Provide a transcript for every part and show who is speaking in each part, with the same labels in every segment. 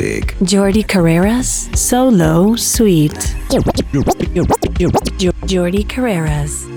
Speaker 1: music.
Speaker 2: Jordi Carreras, Solo Sweet. Jordi Carreras.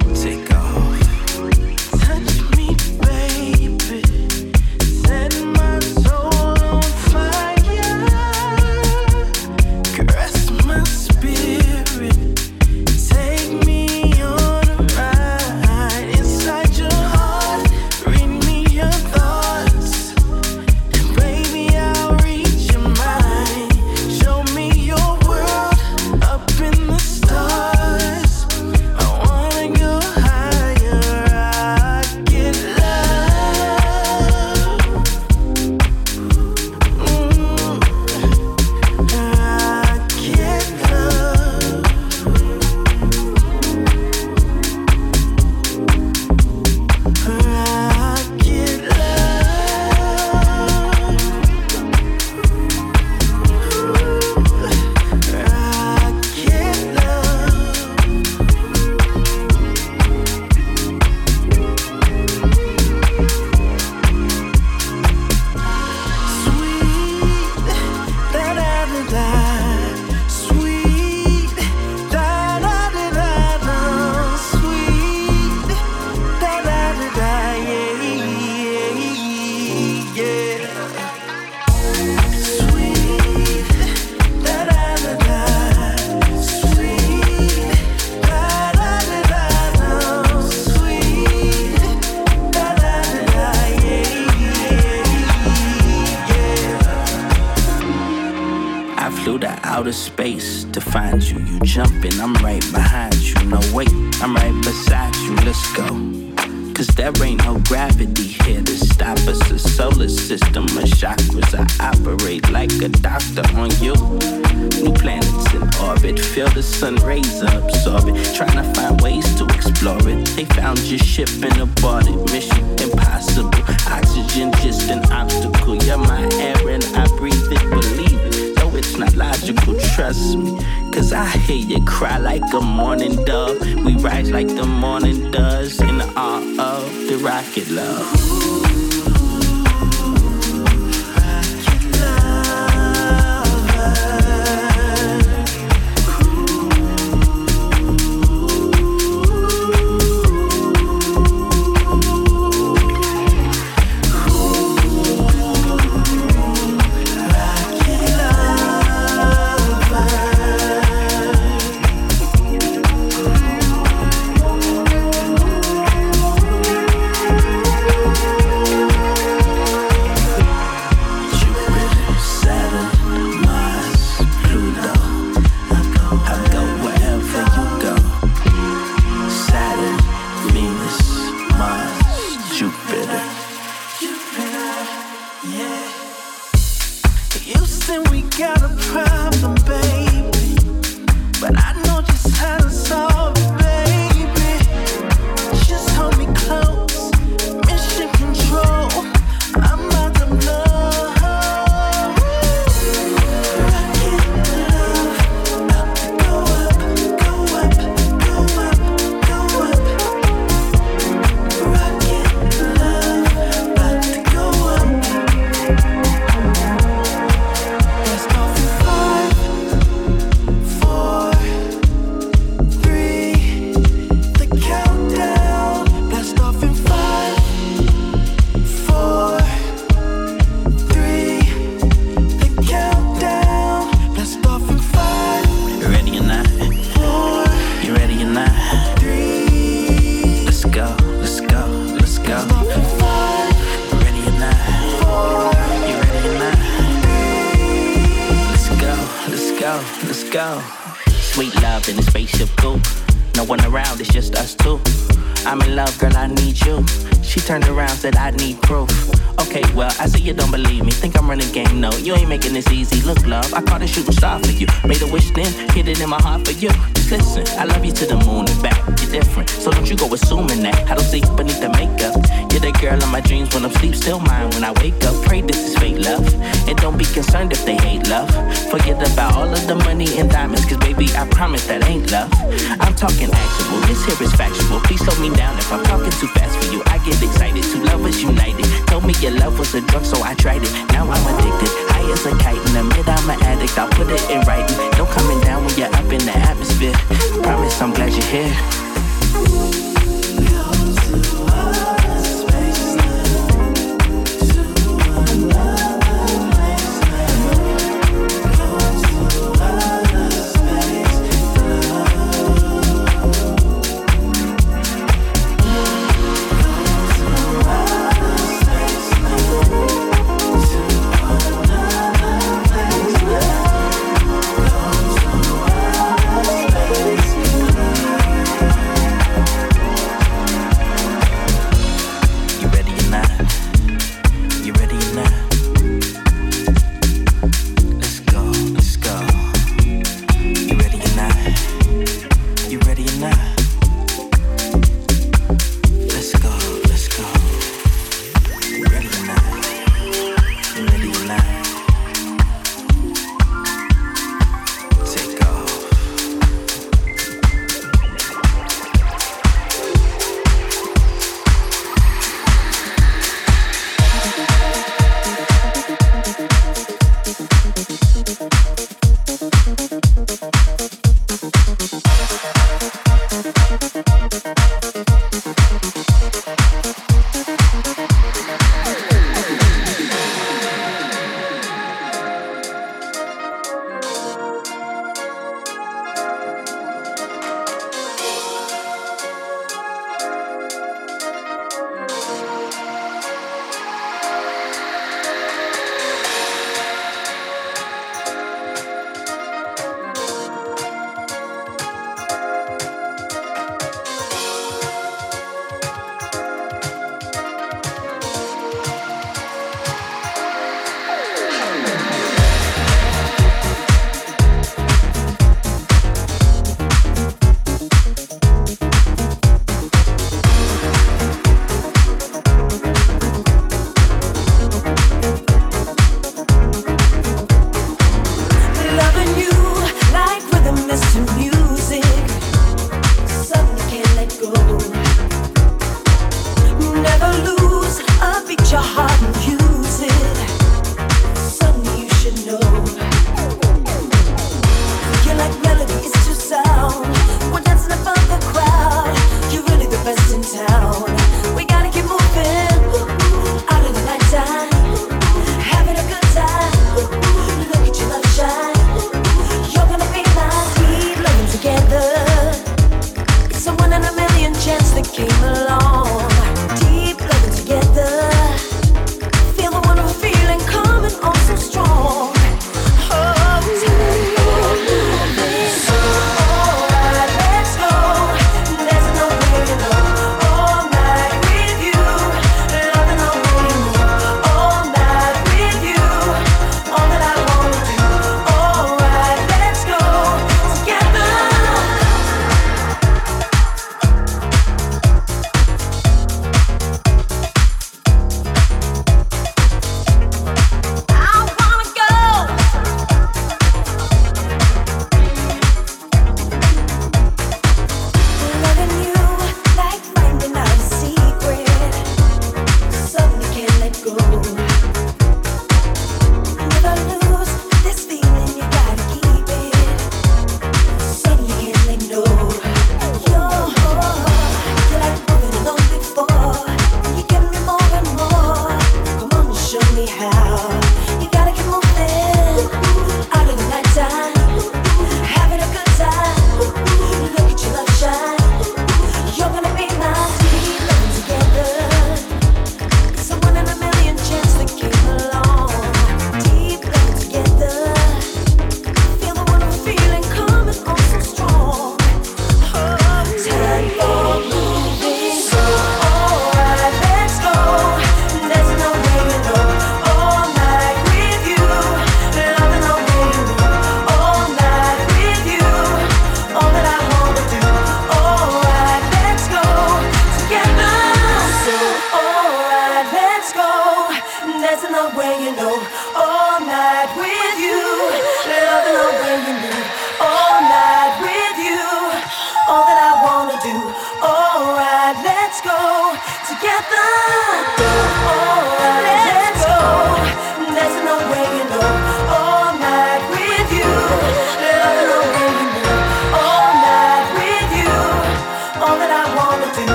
Speaker 3: Here.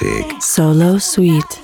Speaker 4: Music.
Speaker 5: Solo Sweet.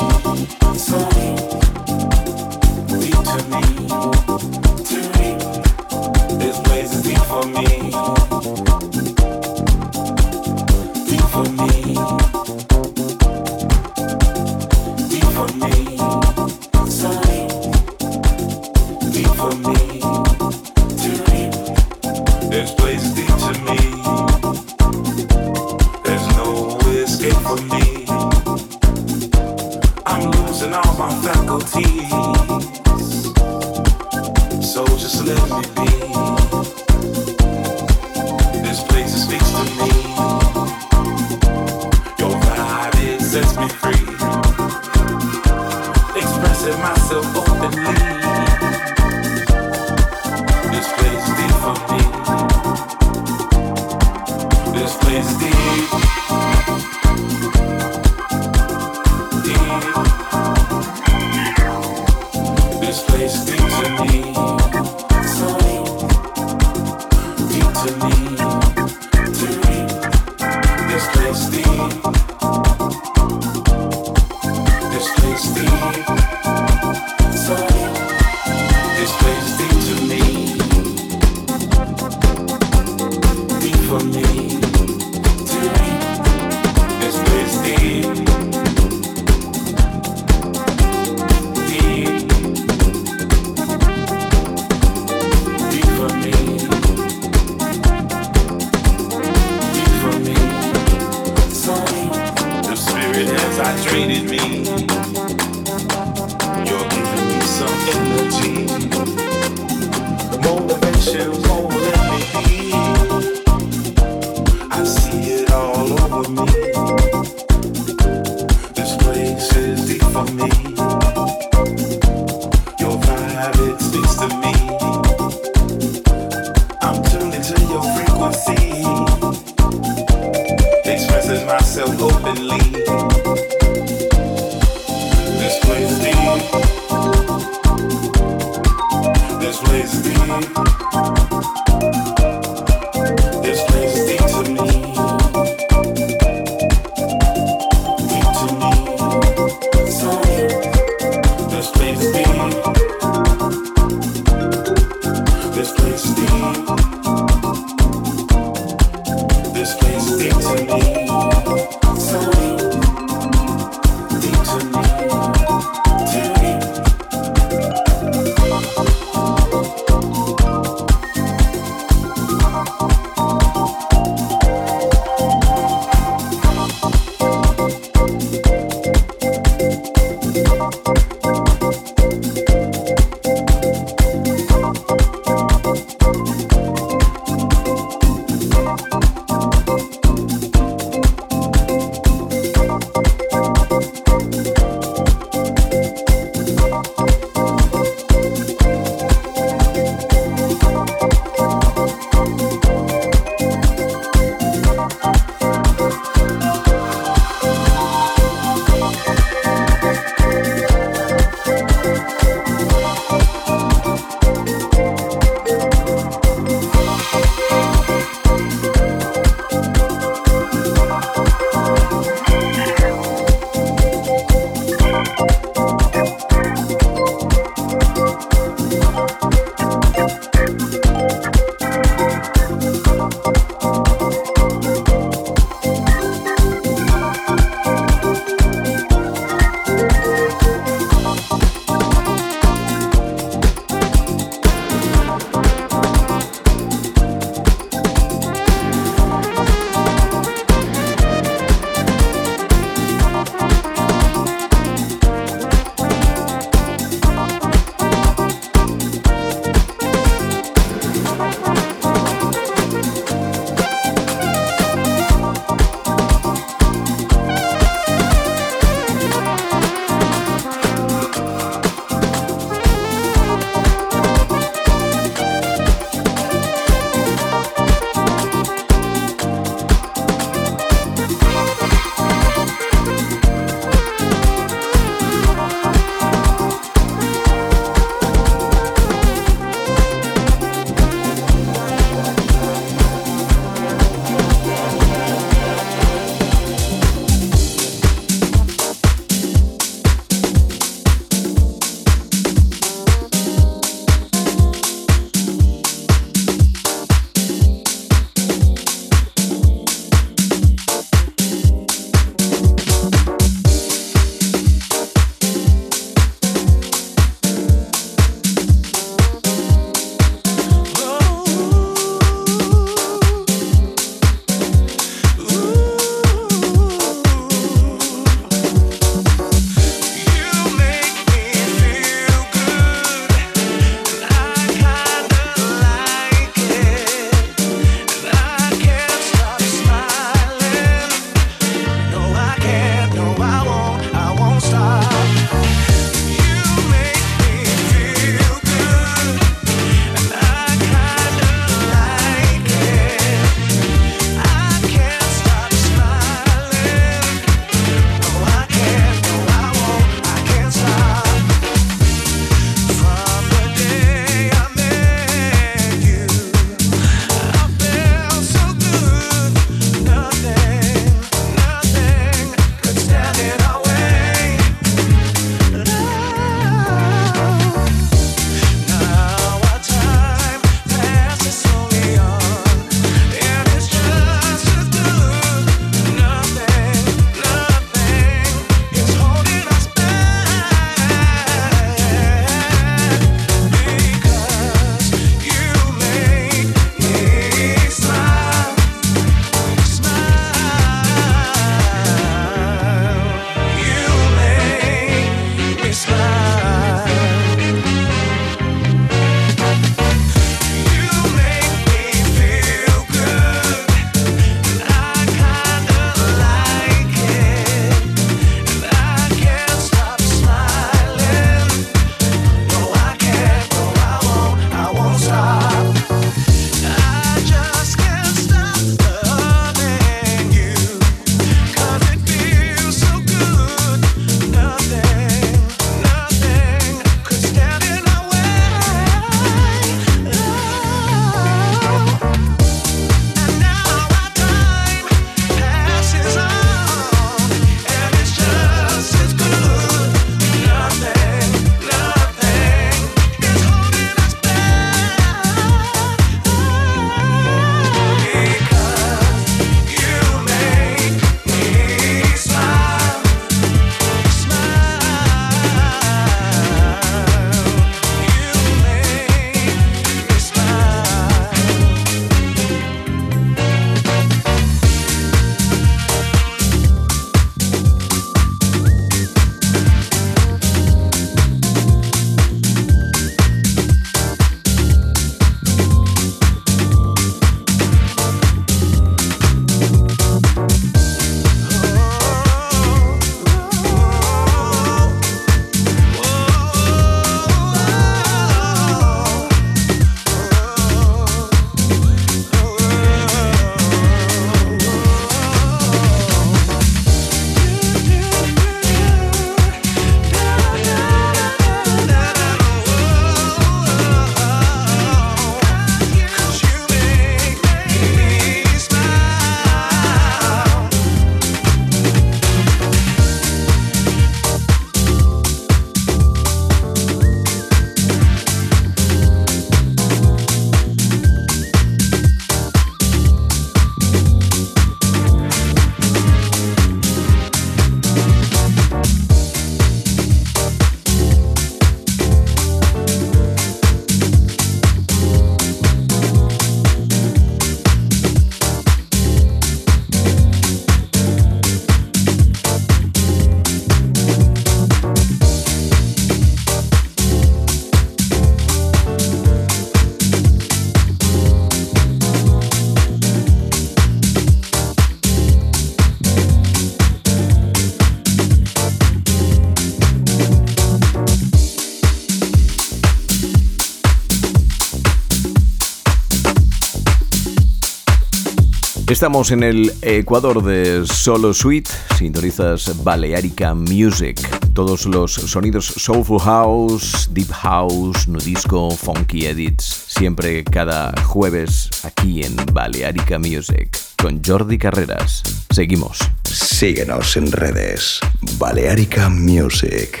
Speaker 6: Estamos en el Ecuador de Solo Suite, sintonizas Balearica Music. Todos los sonidos Soulful House, Deep House, Nudisco, Funky Edits, siempre cada jueves aquí en Balearica Music con Jordi Carreras. Seguimos.
Speaker 4: Síguenos en redes. Balearica Music.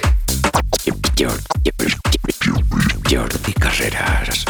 Speaker 4: Jordi Carreras.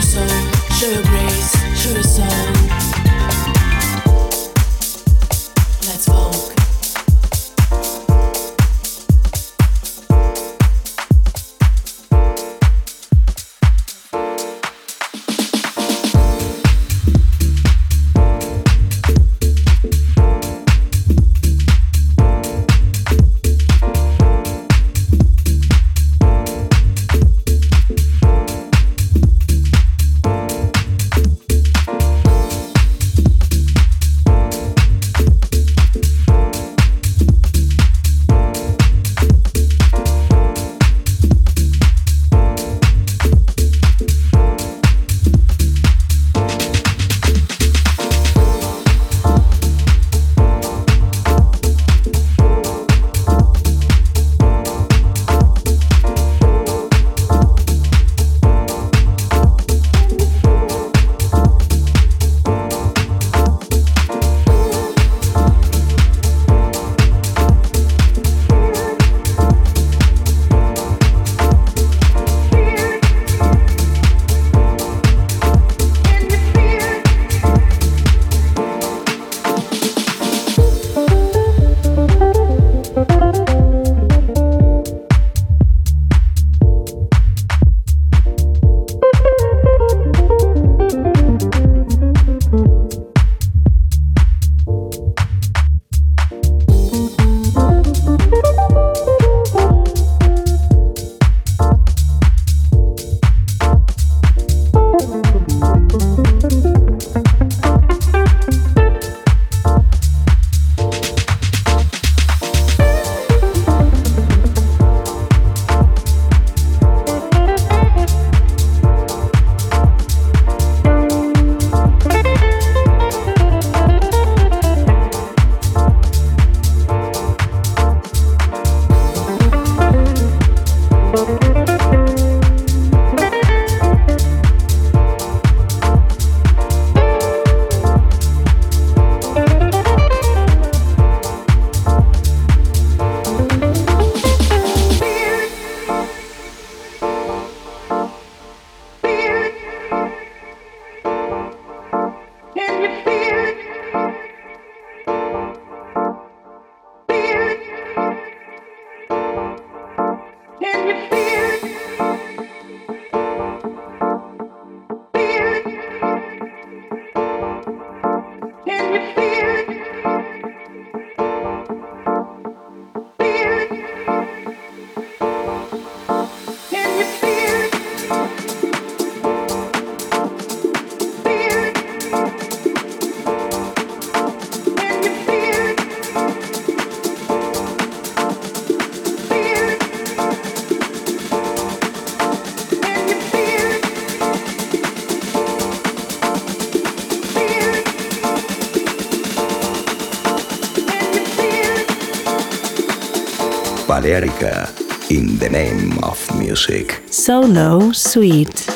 Speaker 7: Show your grace, show your soul. In the
Speaker 8: name of music.
Speaker 9: Solo Sweet.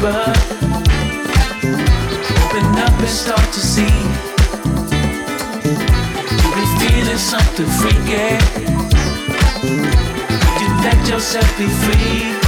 Speaker 4: But Open up and start to see. You've been feeling something freaky. You let yourself be free?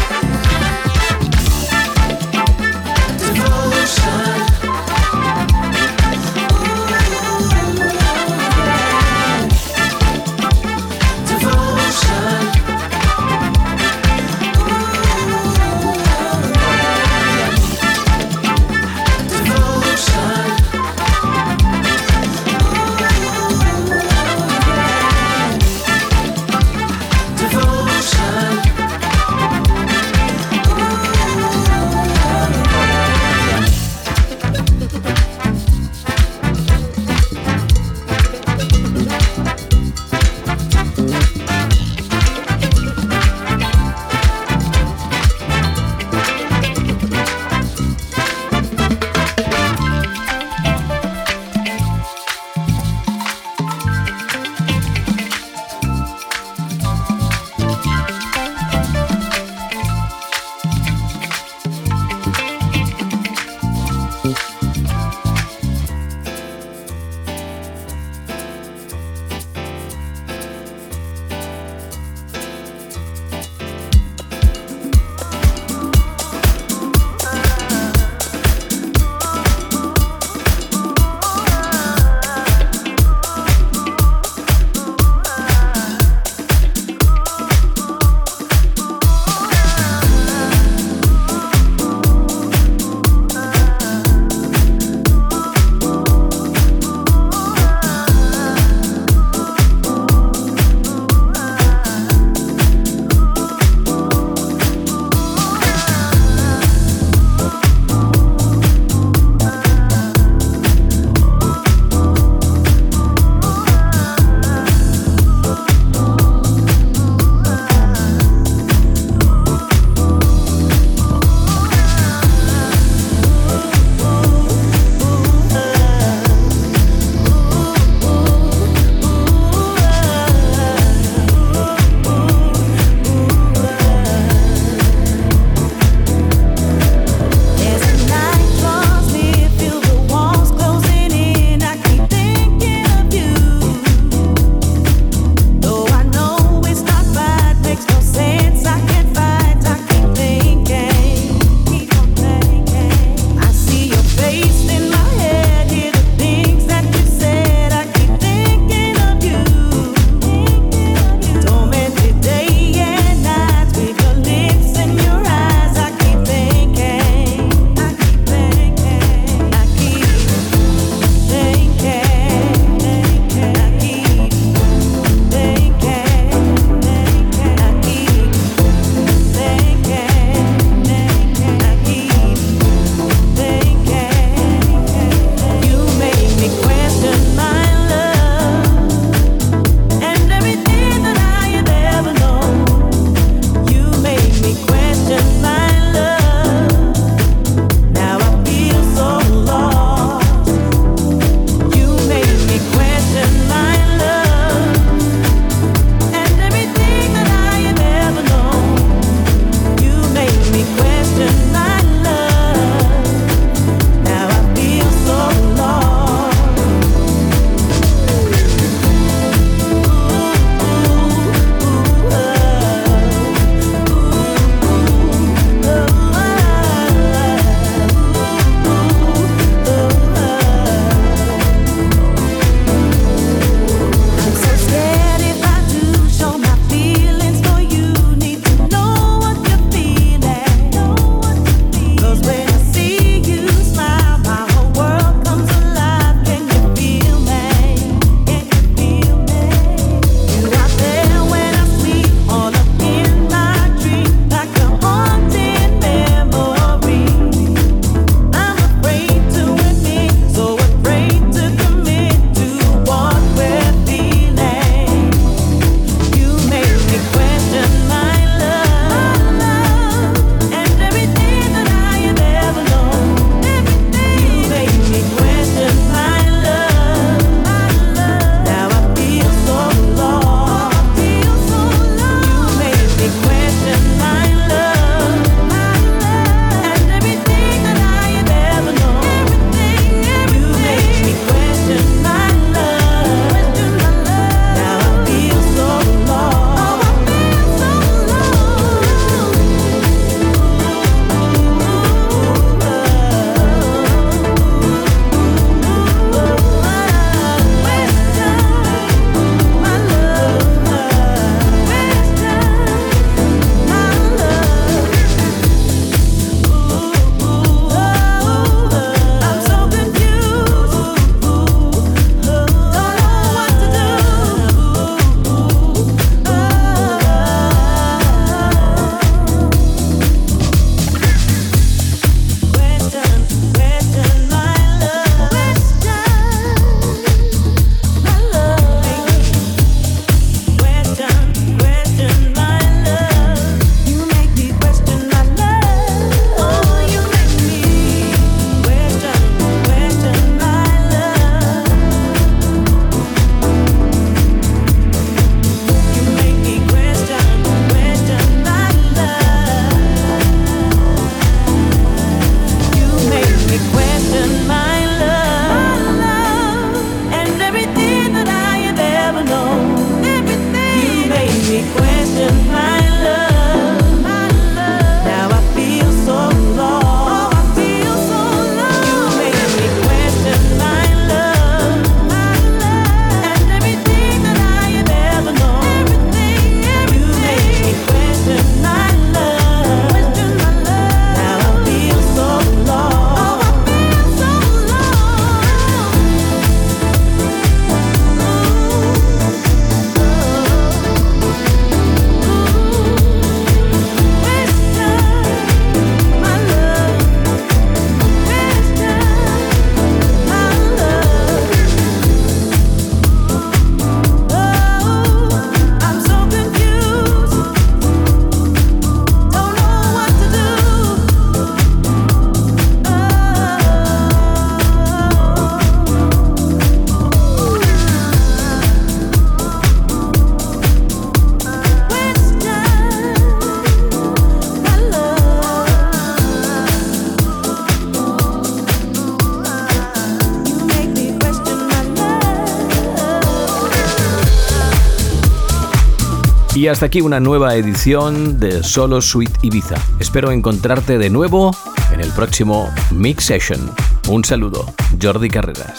Speaker 6: Hasta aquí una nueva edición de Solo Suite Ibiza. Espero encontrarte de nuevo en el próximo Mix Session. Un saludo, Jordi Carreras.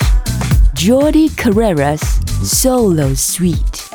Speaker 10: Jordi Carreras, Solo Suite.